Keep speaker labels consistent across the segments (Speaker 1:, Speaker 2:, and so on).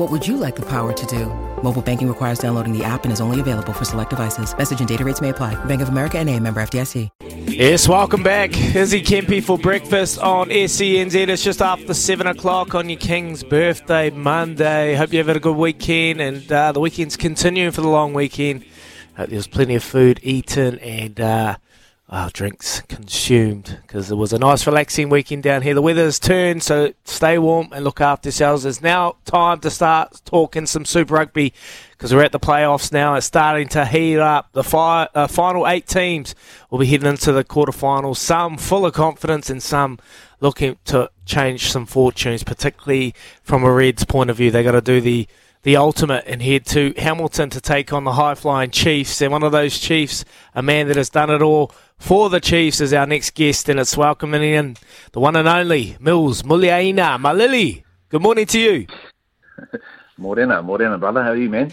Speaker 1: What would you like the power to do? Mobile banking requires downloading the app and is only available for select devices. Message and data rates may apply. Bank of America and a member FDIC.
Speaker 2: Yes, welcome back. Izzy Kempy for breakfast on SENZ. It's just after 7 o'clock on your King's birthday Monday. Hope you have had a good weekend and uh, the weekend's continuing for the long weekend. Hope there's plenty of food eaten and uh, uh, drinks consumed because it was a nice relaxing weekend down here. The weather's turned, so stay warm and look after yourselves. It's now time to start talking some Super Rugby because we're at the playoffs now. It's starting to heat up. The fi- uh, final eight teams will be heading into the quarterfinals, some full of confidence and some looking to change some fortunes, particularly from a Reds point of view. They've got to do the the ultimate and head to Hamilton to take on the high flying Chiefs. And one of those Chiefs, a man that has done it all for the Chiefs, is our next guest. And it's welcoming in the one and only Mils Muliaina Malili. Good morning to you.
Speaker 3: Morena, Morena, brother. How are you, man?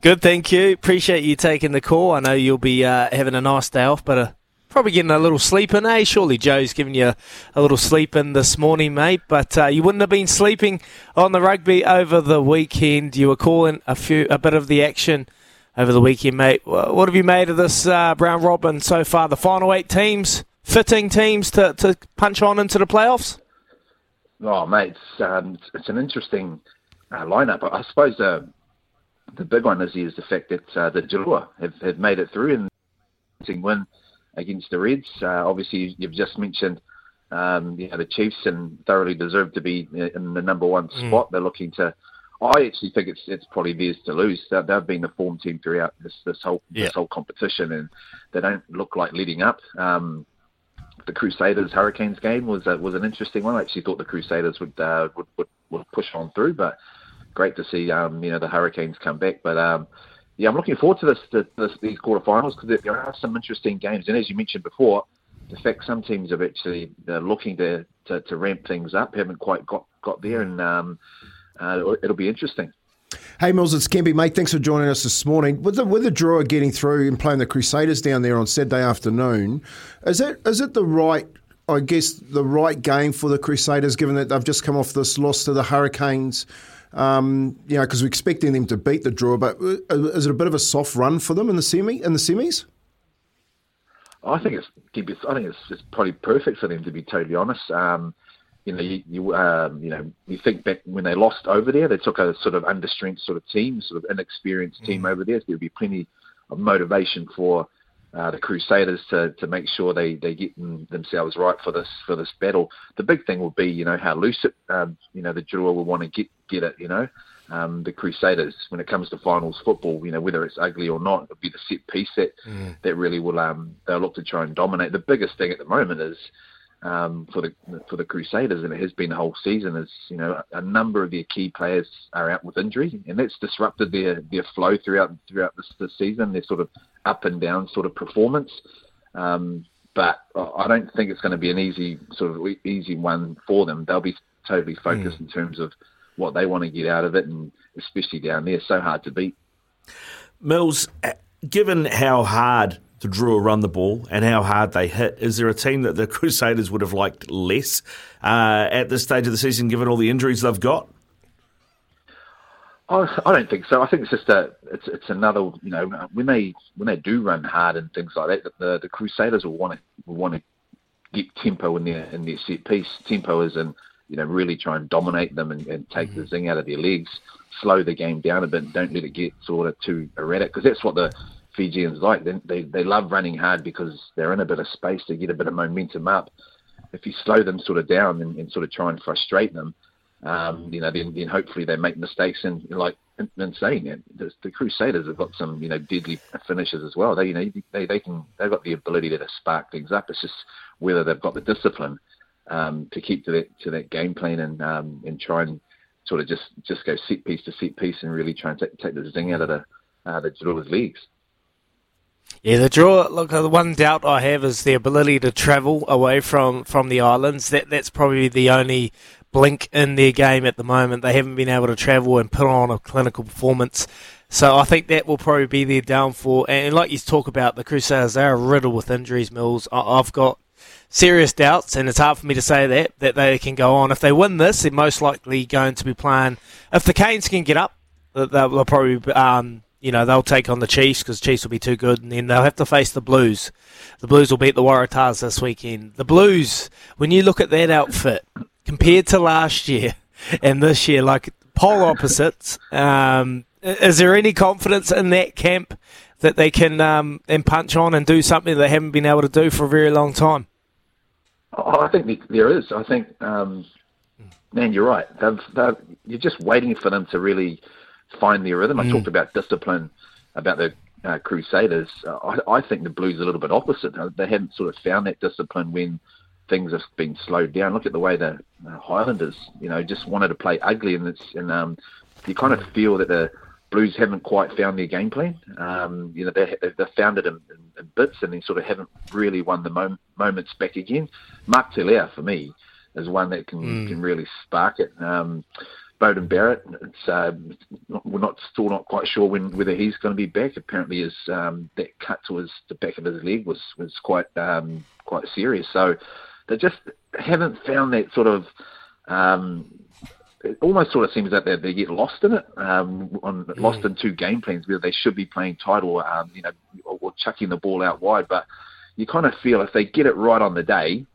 Speaker 2: Good, thank you. Appreciate you taking the call. I know you'll be uh, having a nice day off, but uh, probably getting a little sleep in, eh? Surely Joe's giving you a little sleep in this morning, mate. But uh, you wouldn't have been sleeping on the rugby over the weekend. You were calling a few, a bit of the action over the weekend, mate. What have you made of this uh, round robin so far? The final eight teams, fitting teams to, to punch on into the playoffs.
Speaker 3: Oh, mate, it's, um, it's an interesting uh, lineup. I suppose uh, the big one is, is the fact that uh, the Drua have, have made it through and win against the Reds. Uh, obviously, you've just mentioned um, you know, the Chiefs and thoroughly deserve to be in the number one mm. spot. They're looking to. I actually think it's it's probably theirs to lose. They've, they've been the form team throughout this this whole yeah. this whole competition, and they don't look like letting up. Um, the Crusaders Hurricanes game was was an interesting one. I actually thought the Crusaders would uh, would, would would push on through, but great to see um, you know the Hurricanes come back. But um, yeah, I'm looking forward to this, this these quarterfinals because there are some interesting games. And as you mentioned before, the fact some teams are actually looking to, to, to ramp things up haven't quite got got there, and um, uh, it'll be interesting.
Speaker 4: Hey Mils, it's Kempy, mate. Thanks for joining us this morning. With the with the Drua getting through and playing the Crusaders down there on Saturday afternoon, is it is it the right I guess the right game for the Crusaders, given that they've just come off this loss to the Hurricanes um, you know, because we're expecting them to beat the Drua, but uh, is it a bit of a soft run for them in the semi in the semis?
Speaker 3: I think it's I think it's, it's probably perfect for them to be totally honest. Um, you know, you you, um, you know, you think back when they lost over there, they took a sort of understrength sort of team, sort of inexperienced team mm. over there. So there'll be plenty of motivation for uh, the Crusaders to, to make sure they, they get themselves right for this for this battle. The big thing will be you know how loose it um, you know the Drua will want to get get it. You know um, the Crusaders when it comes to finals football, you know whether it's ugly or not, it'll be the set piece that mm. that really will um, they'll look to try and dominate. The biggest thing at the moment is um, for the for the Crusaders, and it has been the whole season. Is you know a number of their key players are out with injury, and that's disrupted their their flow throughout throughout this, this season. Their sort of up and down sort of performance. Um, but I don't think it's going to be an easy sort of easy one for them. They'll be totally focused mm. in terms of what they want to get out of it, and especially down there, so hard to beat.
Speaker 5: Mils, given how hard the Drua run the ball and how hard they hit. Is there a team that the Crusaders would have liked less uh, at this stage of the season, given all the injuries they've got?
Speaker 3: I, I don't think so. I think it's just a it's it's another you know when they when they do run hard and things like that, the the Crusaders will want to will want to get tempo in their in their set piece. Tempo is in you know really try and dominate them and, and take mm-hmm. the zing out of their legs, slow the game down a bit, don't let it get sort of too erratic because that's what the Fijians like. They, they they love running hard because they're in a bit of space to get a bit of momentum up. If you slow them sort of down and, and sort of try and frustrate them, um, you know, then, then hopefully they make mistakes and like and saying it, the, the, Crusaders have got some you know deadly finishes as well. They you know they they can they've got the ability to spark things up. It's just whether they've got the discipline um, to keep to that to that game plan and um, and try and sort of just just go set piece to set piece and really try and take, take the zing out of the uh, the Drillers leagues.
Speaker 2: Yeah, the Drua. Look, the one doubt I have is the ability to travel away from, from the islands. That that's probably the only blink in their game at the moment. They haven't been able to travel and put on a clinical performance. So I think that will probably be their downfall. And like you talk about, the Crusaders, they are riddled with injuries, Mils. I've got serious doubts, and it's hard for me to say that, that they can go on. If they win this, they're most likely going to be playing. If the Canes can get up, they'll probably, um, you know, they'll take on the Chiefs because Chiefs will be too good, and then they'll have to face the Blues. The Blues will beat the Waratahs this weekend. The Blues, when you look at that outfit, compared to last year and this year, like polar opposites. Um, is there any confidence in that camp that they can um, and punch on and do something they haven't been able to do for a very long time?
Speaker 3: Oh, I think there is. I think, um, man, you're right. They've, they've, you're just waiting for them to really find their rhythm. I mm. talked about discipline, about the uh, Crusaders. Uh, I, I, think the Blues are a little bit opposite. They haven't sort of found that discipline when things have been slowed down. Look at the way the Highlanders, you know, just wanted to play ugly, and it's and um, you kind of feel that the Blues haven't quite found their game plan. Um, you know, they they found it in, in, in, bits, and they sort of haven't really won the mom- moments back again. Mark Telea, for me, is one that can mm. can really spark it. Um, Beauden Barrett, it's uh, not, we're not still not quite sure when whether he's going to be back. Apparently, his um, that cut to his the back of his leg was was quite um, quite serious. So they just haven't found that sort of. Um, it almost sort of seems that they, they get lost in it, um, on, mm. lost in two game plans where they should be playing tight or um, you know or, or chucking the ball out wide. But you kind of feel if they get it right on the day,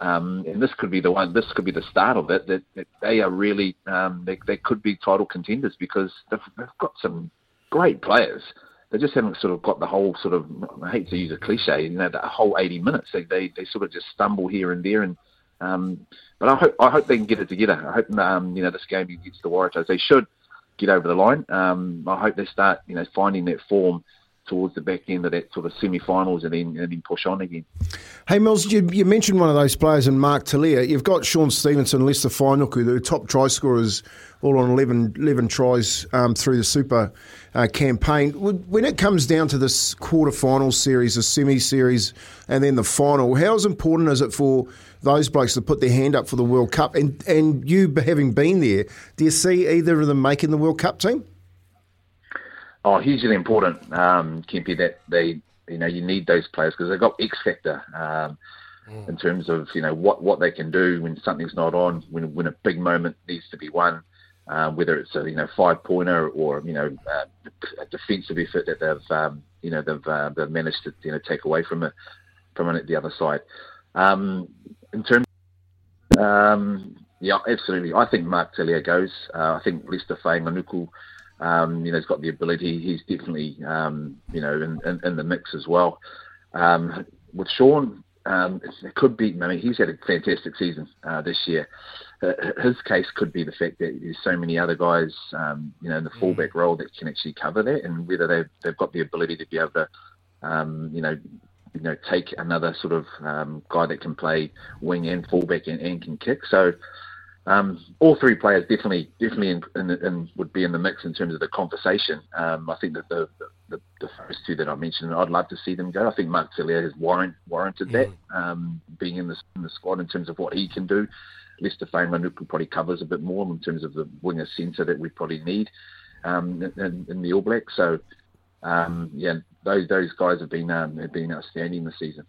Speaker 3: um, and this could be the one, this could be the start of it, that, that they are really, um, they, they could be title contenders because they've, they've got some great players they just haven't sort of got the whole sort of I hate to use a cliche, you know, the whole 80 minutes. They they, they sort of just stumble here and there, and um, but I hope I hope they can get it together. I hope um, you know this game against the Waratahs, they should get over the line. Um, I hope they start you know finding that form towards the back end of that sort of semi-finals and then and then push on again.
Speaker 4: Hey Mils, you, you mentioned one of those players in Mark Telea. You've got Shaun Stevenson, Leicester Fainga'anuku, the top try scorers, all on 11, 11 tries um, through the Super uh, campaign. When it comes down to this quarter-final series, the semi-series, and then the final, how important is it for those blokes to put their hand up for the World Cup? And and you having been there, do you see either of them making the World Cup team?
Speaker 3: Oh, hugely important, um, Kempy. That they, you know, you need those players because they've got X factor um, mm. in terms of you know what what they can do when something's not on, when when a big moment needs to be won. Um, whether it's a you know five pointer or you know uh, a defensive effort that they've um, you know they've uh, they've managed to you know take away from it from it the other side. Um, in terms, um, yeah, absolutely. I think Mark Telea goes. Uh, I think Lester Leicester Fainga'anuku, um, you know, he's got the ability. He's definitely um, you know in, in, in, the mix as well. Um, with Shaun, um, it could be. I mean, he's had a fantastic season uh, this year. Uh, his case could be the fact that there's so many other guys, um, you know, in the mm. fullback role that can actually cover that, and whether they've they've got the ability to be able to, um, you know, you know, take another sort of um, guy that can play wing and fullback and, and can kick. So um, all three players definitely definitely in, in, in, would be in the mix in terms of the conversation. Um, I think that the, the, the first two that I mentioned, I'd love to see them go. I think Mark Telea has warrant, warranted that mm. um, being in the, in the squad in terms of what he can do. Leicester Fainga'anuku probably covers a bit more in terms of the winger centre that we probably need um, in, in, the All Blacks. So um, yeah, those those guys have been um, have been outstanding this season.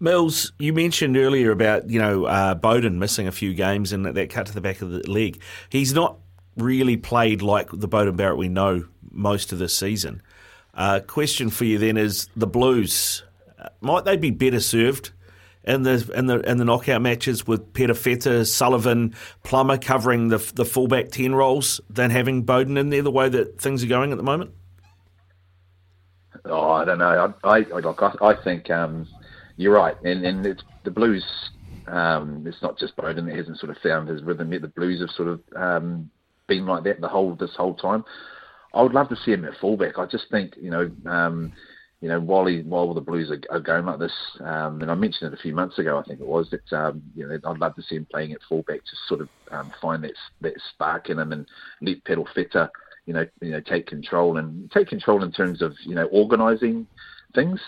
Speaker 5: Mils, you mentioned earlier about you know uh, Beauden missing a few games and that, cut to the back of the leg. He's not really played like the Beauden Barrett we know most of this season. Uh, question for you then is the Blues uh, might they be better served in the in the in the knockout matches with Peter Perofeta, Sullivan, Plummer covering the the fullback ten roles than having Beauden in there the way that things are going at the moment?
Speaker 3: Oh, I don't know. I, I, I, I think um, you're right, and and it's the Blues. Um, it's not just Beauden that hasn't sort of found his rhythm yet. The Blues have sort of um, been like that the whole this whole time. I would love to see him at fullback. I just think you know. Um, you know, while he, while the Blues are, are going like this, um, and I mentioned it a few months ago, I think it was that um, you know I'd love to see him playing at fullback to sort of um, find that that spark in him and let Perofeta, you know, you know, take control and take control in terms of you know organising things.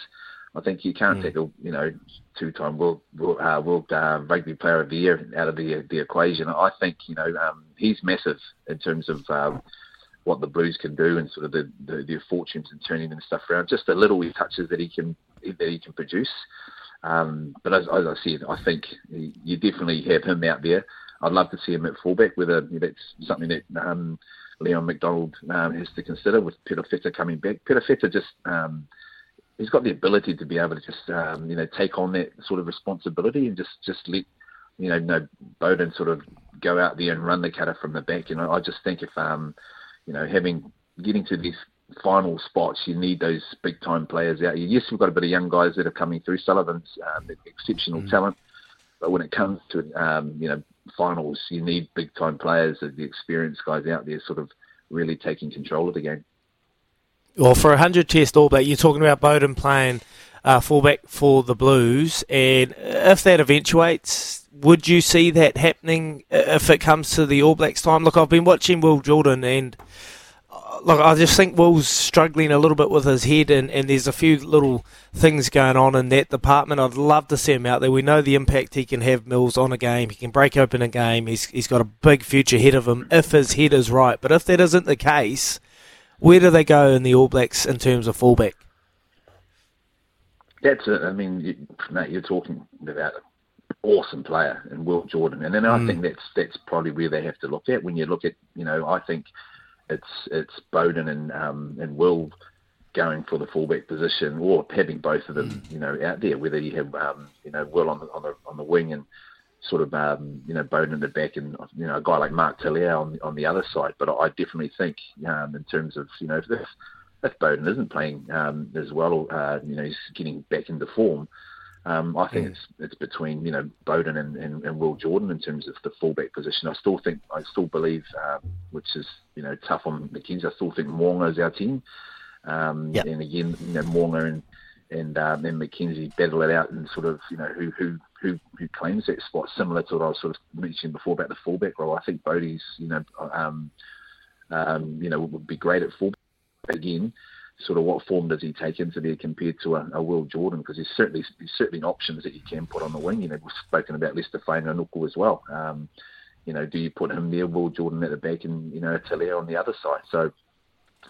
Speaker 3: I think you can't mm. take a you know two-time world world, uh, world uh, rugby player of the year out of the the equation. I think you know um, he's massive in terms of um, what the Blues can do and sort of the, the their fortunes and turning and stuff around. Just the little touches that he can that he can produce. Um, but as, as, I said, I think you definitely have him out there. I'd love to see him at fullback, whether that's something that um, Leon MacDonald um, has to consider with Perofeta coming back. Perofeta just um, he's got the ability to be able to just um, you know take on that sort of responsibility and just just let you know, no Beauden sort of go out there and run the cutter from the back. You know, I just think if um, you know, having getting to these final spots, you need those big time players out here. Yes, we've got a bit of young guys that are coming through. Sullivan's um, exceptional mm. talent, but when it comes to um, you know finals, you need big time players, the experienced guys out there, sort of really taking control of the game.
Speaker 2: Well, for a hundred test All Black, you're talking about Beauden playing uh, fullback for the Blues, and if that eventuates, would you see that happening if it comes to the All Blacks time? Look, I've been watching Will Jordan, and uh, look, I just think Will's struggling a little bit with his head, and, and there's a few little things going on in that department. I'd love to see him out there. We know the impact he can have, Mils, on a game. He can break open a game. He's he's got a big future ahead of him if his head is right. But if that isn't the case, where do they go in the All Blacks in terms of fullback?
Speaker 3: That's it. I mean, you, mate, you're talking about an awesome player in Will Jordan, and then mm. I think that's that's probably where they have to look at when you look at you know I think it's it's Beauden and um, and Will going for the fullback position or having both of them mm. you know out there whether you have um, you know Will on the on the on the wing and sort of um, you know Beauden in the back and you know a guy like Mark Tele'a on on the other side but I definitely think um, in terms of you know if if Beauden isn't playing um, as well uh, you know he's getting back into form um, I think mm. it's it's between you know Beauden and, and, and, Will Jordan in terms of the fullback position. I still think I still believe, um, which is you know tough on McKenzie. I still think Mo'unga is our team. Um, yep. And again, you know Mo'unga and and um, then McKenzie battle it out and sort of you know who who who who claims that spot. Similar to what I was sort of mentioning before about the fullback role. I think Bodie's you know um, um, you know would be great at fullback again sort of what form does he take into there compared to a, a Will Jordan? Because there's certainly there's certainly options that you can put on the wing. You know, we've spoken about Lester Fain and Fainga'anuku as well. Um, you know, do you put him there, Will Jordan at the back, and you know, Tele'a on the other side? So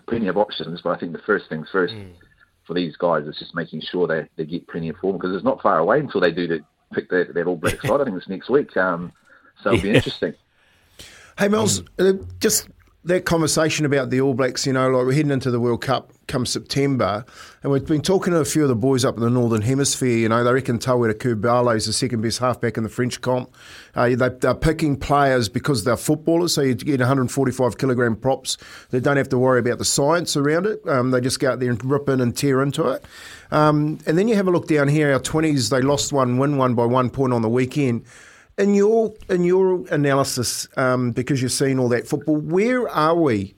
Speaker 3: plenty of options. But I think the first things first mm. for these guys is just making sure they, they get plenty of form because it's not far away until they do to pick that, that All Black side. I think it's next week. Um, so it'll be interesting.
Speaker 4: Hey, Mils, um, uh, just that conversation about the All Blacks, you know, like we're heading into the World Cup come September, and we've been talking to a few of the boys up in the Northern Hemisphere, you know, they reckon Tawera Kerr-Barlow is the second best halfback in the French comp. Uh, they, are picking players because they're footballers, so you get 145 kilogram props. They don't have to worry about the science around it. Um, they just go out there and rip in and tear into it. Um, and then you have a look down here, our 20s, they lost one, win one by one point on the weekend. In your in your analysis, um, because you've seen all that football, where are we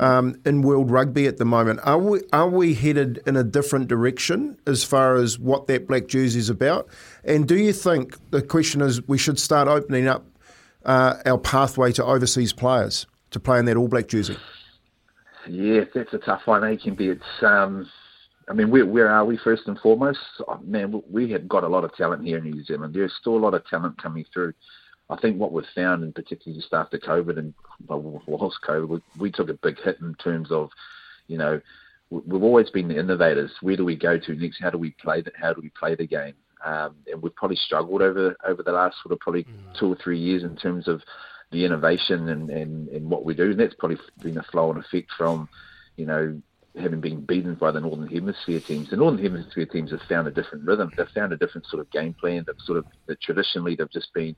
Speaker 4: um, in world rugby at the moment? Are we are we headed in a different direction as far as what that black jersey is about? And do you think the question is we should start opening up uh, our pathway to overseas players to play in that All Black jersey?
Speaker 3: Yeah, that's a tough one. It can be. It's um, I mean, where, where are we first and foremost? Oh, man, we have got a lot of talent here in New Zealand. There's still a lot of talent coming through. I think what we've found, and particularly just after COVID and well, whilst COVID, we, we took a big hit in terms of, you know, we've always been the innovators. Where do we go to next? How do we play the, How do we play the game? Um, and we've probably struggled over over the last sort of probably mm. two or three years in terms of the innovation and, and, and what we do. And that's probably been a flow and effect from, you know, having been beaten by the Northern Hemisphere teams. The Northern Hemisphere teams have found a different rhythm. They've found a different sort of game plan. They've sort of traditionally they've just been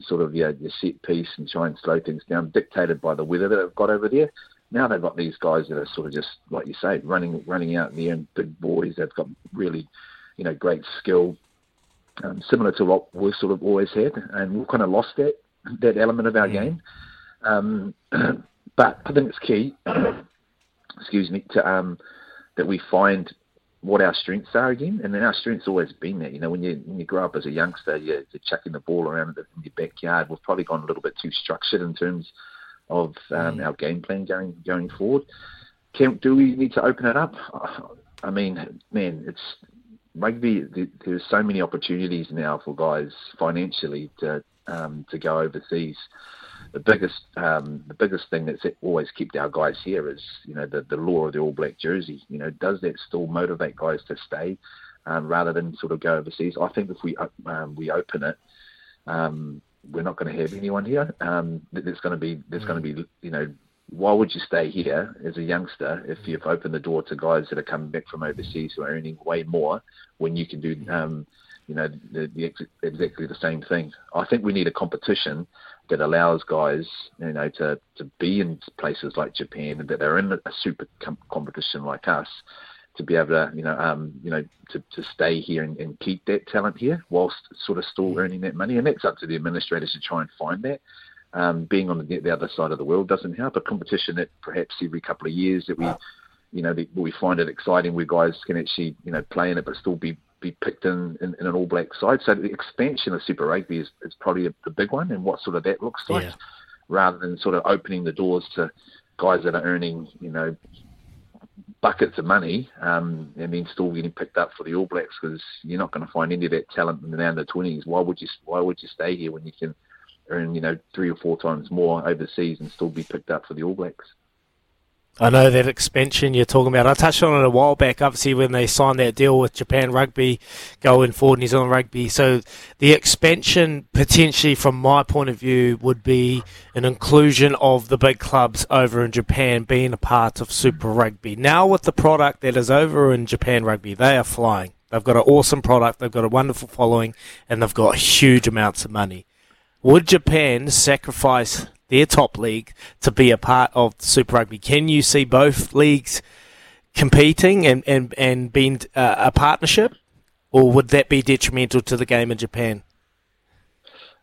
Speaker 3: sort of yeah, your set piece and try and slow things down, dictated by the weather that they've got over there. now they've got these guys that are sort of just like you say, running running out in the end, big boys. They've got really, you know, great skill, um, similar to what we've sort of always had, and we've kind of lost that that element of our mm. game. Um, but I think it's key. Excuse me, to um, that we find what our strengths are again, and then our strengths always been there. You know, when you when you grow up as a youngster, you're, you're chucking the ball around in, your backyard. We've probably gone a little bit too structured in terms of um, mm. our game plan going going forward. Can, do we need to open it up? I mean, man, it's rugby. There's so many opportunities now for guys financially to um, to go overseas the biggest um, the biggest thing that's always kept our guys here is you know the the law of the All Black jersey. You know, does that still motivate guys to stay um, rather than sort of go overseas? I think if we um, we open it, um, we're not going to have anyone here. Um, there's going to be there's going to be you know why would you stay here as a youngster if you've opened the door to guys that are coming back from overseas who are earning way more when you can do um, you know the, the exactly the same thing. I think we need a competition that allows guys, you know, to, to be in places like Japan and that they're in a super com- competition like us, to be able to, you know, um, you know, to, to stay here and, and keep that talent here whilst sort of still earning that money. And that's up to the administrators to try and find that. Um, being on the, the other side of the world doesn't help. A competition that perhaps every couple of years that we, you know, the, we find it exciting where guys can actually, you know, play in it but still be be picked in, in, in, an All Black side. So the expansion of Super Rugby is, is probably a, the big one, and what sort of that looks like, yeah. rather than sort of opening the doors to guys that are earning, you know, buckets of money, um, and then still getting picked up for the All Blacks because you're not going to find any of that talent in the under 20s. Why would you Why would you stay here when you can earn, you know, three or four times more overseas and still be picked up for the All Blacks?
Speaker 2: I know that expansion you're talking about. I touched on it a while back, obviously, when they signed that deal with Japan Rugby going forward, New Zealand Rugby. So the expansion, potentially, from my point of view, would be an inclusion of the big clubs over in Japan being a part of Super Rugby. Now, with the product that is over in Japan Rugby, they are flying. They've got an awesome product, they've got a wonderful following, and they've got huge amounts of money. Would Japan sacrifice their top league to be a part of Super Rugby. Can you see both leagues competing and, and, and being uh, a partnership, or would that be detrimental to the game in Japan?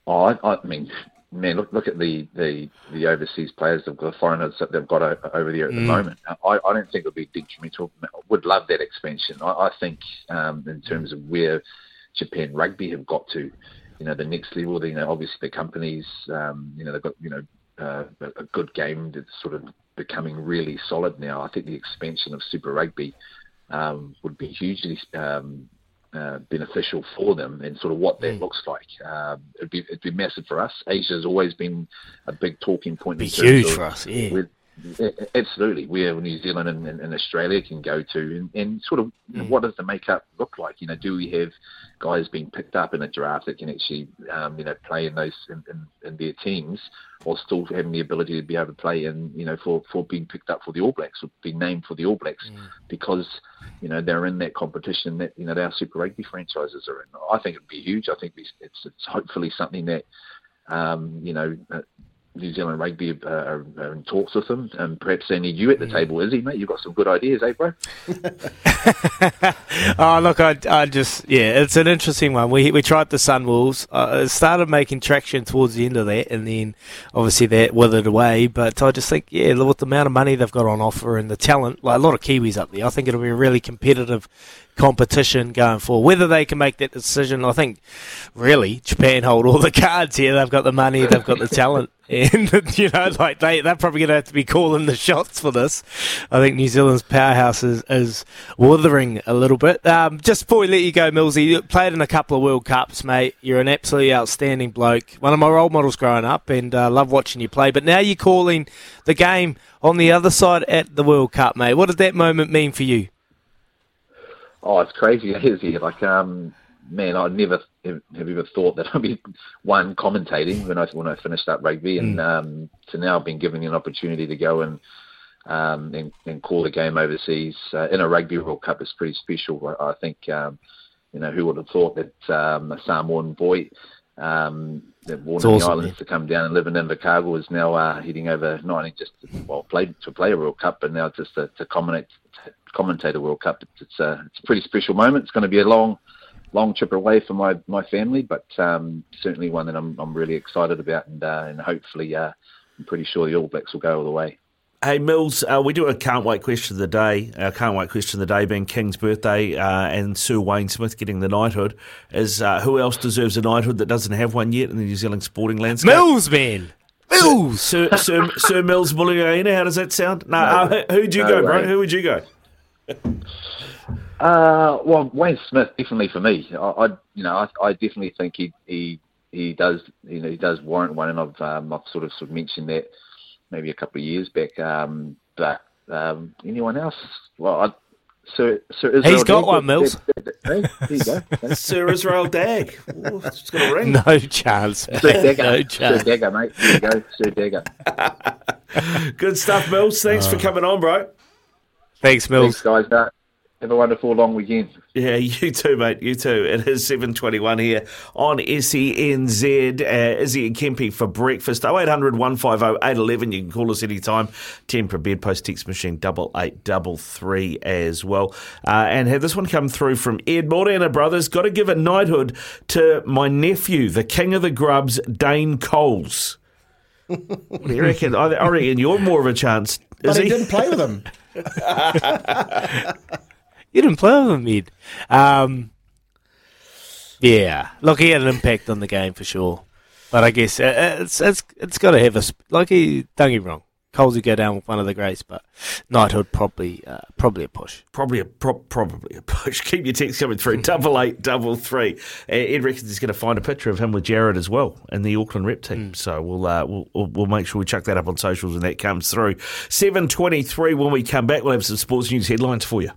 Speaker 3: Oh, I, I mean, man, look look at the, the, the overseas players, they've foreigners that they've got over there at mm. the moment. I, I don't think it would be detrimental. I would love that expansion. I, I think um, in terms of where Japan rugby have got to, you know, the next level. You know, obviously the companies, um, you know, they've got you know uh, a good game that's sort of becoming really solid now. I think the expansion of Super Rugby um, would be hugely um, uh, beneficial for them and sort of what that mm. looks like. Um, it'd be it'd be massive for us. Asia has always been a big talking point.
Speaker 2: Be huge for us, yeah.
Speaker 3: Absolutely, where New Zealand and, and, and Australia can go to, and, and sort of mm. what does the makeup look like? You know, do we have guys being picked up in a draft that can actually, um, you know, play in those in, in, in, their teams, or still having the ability to be able to play in, you know, for, for being picked up for the All Blacks or being named for the All Blacks mm. because, you know, they're in that competition that you know our Super Rugby franchises are in. I think it'd be huge. I think it's it's, it's hopefully something that, um, you know. Uh, New Zealand Rugby uh, are, are, in talks with them, and perhaps they need you at the mm. table, Izzy, mate. You've got some good ideas, eh, bro?
Speaker 2: oh, look, I, I just, yeah, it's an interesting one. We we tried the Sunwolves. Uh, it started making traction towards the end of that, and then obviously that withered away. But I just think, yeah, with the amount of money they've got on offer and the talent, like a lot of Kiwis up there, I think it'll be a really competitive competition going forward. Whether they can make that decision, I think really Japan hold all the cards here. They've got the money, they've got the talent. And you know, like they they're probably going to have to be calling the shots for this. I think New Zealand's powerhouse is, is withering a little bit. Um, just before we let you go, Millsy, you played in a couple of World Cups, mate. You're an absolutely outstanding bloke. One of my role models growing up, and uh, love watching you play. But now you're calling the game on the other side at the World Cup, mate. What did that moment mean for you?
Speaker 3: Oh, it's crazy, is it? Like, um, man, I never have, have ever thought that I'd be one commentating when I when I finished up rugby, and mm. um, to now being given an opportunity to go and um, and, and call the game overseas uh, in a rugby World Cup is pretty special. I, I think, um, you know, who would have thought that um, a Samoan boy um, that born
Speaker 2: It's
Speaker 3: in
Speaker 2: awesome,
Speaker 3: the islands
Speaker 2: man.
Speaker 3: to come down and live in Invercargill is now uh, heading over not only just to, well play to play a World Cup, but now just to, to commentate to commentate a World Cup. It's it's a it's a pretty special moment. It's going to be a long long trip away for my my family, but um, certainly one that I'm I'm really excited about, and uh, and hopefully uh, I'm pretty sure the All Blacks will go all the way.
Speaker 5: Hey Mils, uh, we do a can't wait question of the day. Our can't wait question of the day being King's birthday uh, and Sir Wayne Smith getting the knighthood. Is uh, who else deserves a knighthood that doesn't have one yet in the New Zealand sporting landscape?
Speaker 2: Mils, man. Mils.
Speaker 5: Sir, Sir, Sir Mils Muliaina, how does that sound? No, uh, who- who'd you
Speaker 3: No
Speaker 5: go, bro? Who would you go?
Speaker 3: Uh, well, Wayne Smith definitely for me. I, I you know, I, I definitely think he he he does you know he does warrant one, and I've um, I've sort of sort of mentioned that maybe a couple of years back. Um, but um, anyone else? Well, I, Sir Sir Israel.
Speaker 2: He's got
Speaker 3: Dagg,
Speaker 2: one, Mils.
Speaker 3: that- that- hey, there you go.
Speaker 5: Sir Israel Dagg. Ooh, it's got a ring.
Speaker 2: No chance.
Speaker 3: Sir Dagger,
Speaker 2: no
Speaker 3: Sir. Dagger, mate. There you go, Sir Dagger.
Speaker 5: Good stuff, Mils. Thanks for coming on, bro.
Speaker 2: Thanks,
Speaker 3: Thanks,
Speaker 2: Mils.
Speaker 3: guys. Have a wonderful long weekend.
Speaker 5: Yeah, you too, mate. You too. It is 7.21 here on SENZ. Uh, Izzy and Kempy for breakfast. 0800 150 811. You can call us anytime. 10 per bedpost text machine, double eight double three as well. Uh, and had this one come through from Ed Morena Brothers. Got to give a knighthood to my nephew, the king of the grubs, Dane Coles. what do you reckon? I, I reckon you're more of a chance.
Speaker 4: But
Speaker 5: Is
Speaker 4: he didn't play with him.
Speaker 2: You didn't play with him, Ed. Um, yeah, look, he had an impact on the game for sure. But I guess uh, it's it's it's got to have a sp- like he don't get me wrong. Coles would go down with one of the greats, but knighthood probably uh, probably a push.
Speaker 5: Probably a pro- probably a push. Keep your texts coming through. Double eight, double three. Uh, Ed reckons he's going to find a picture of him with Jared as well in the Auckland rep team. So we'll, uh, we'll we'll we'll make sure we chuck that up on socials when that comes through. Seven twenty three. When we come back, we'll have some sports news headlines for you.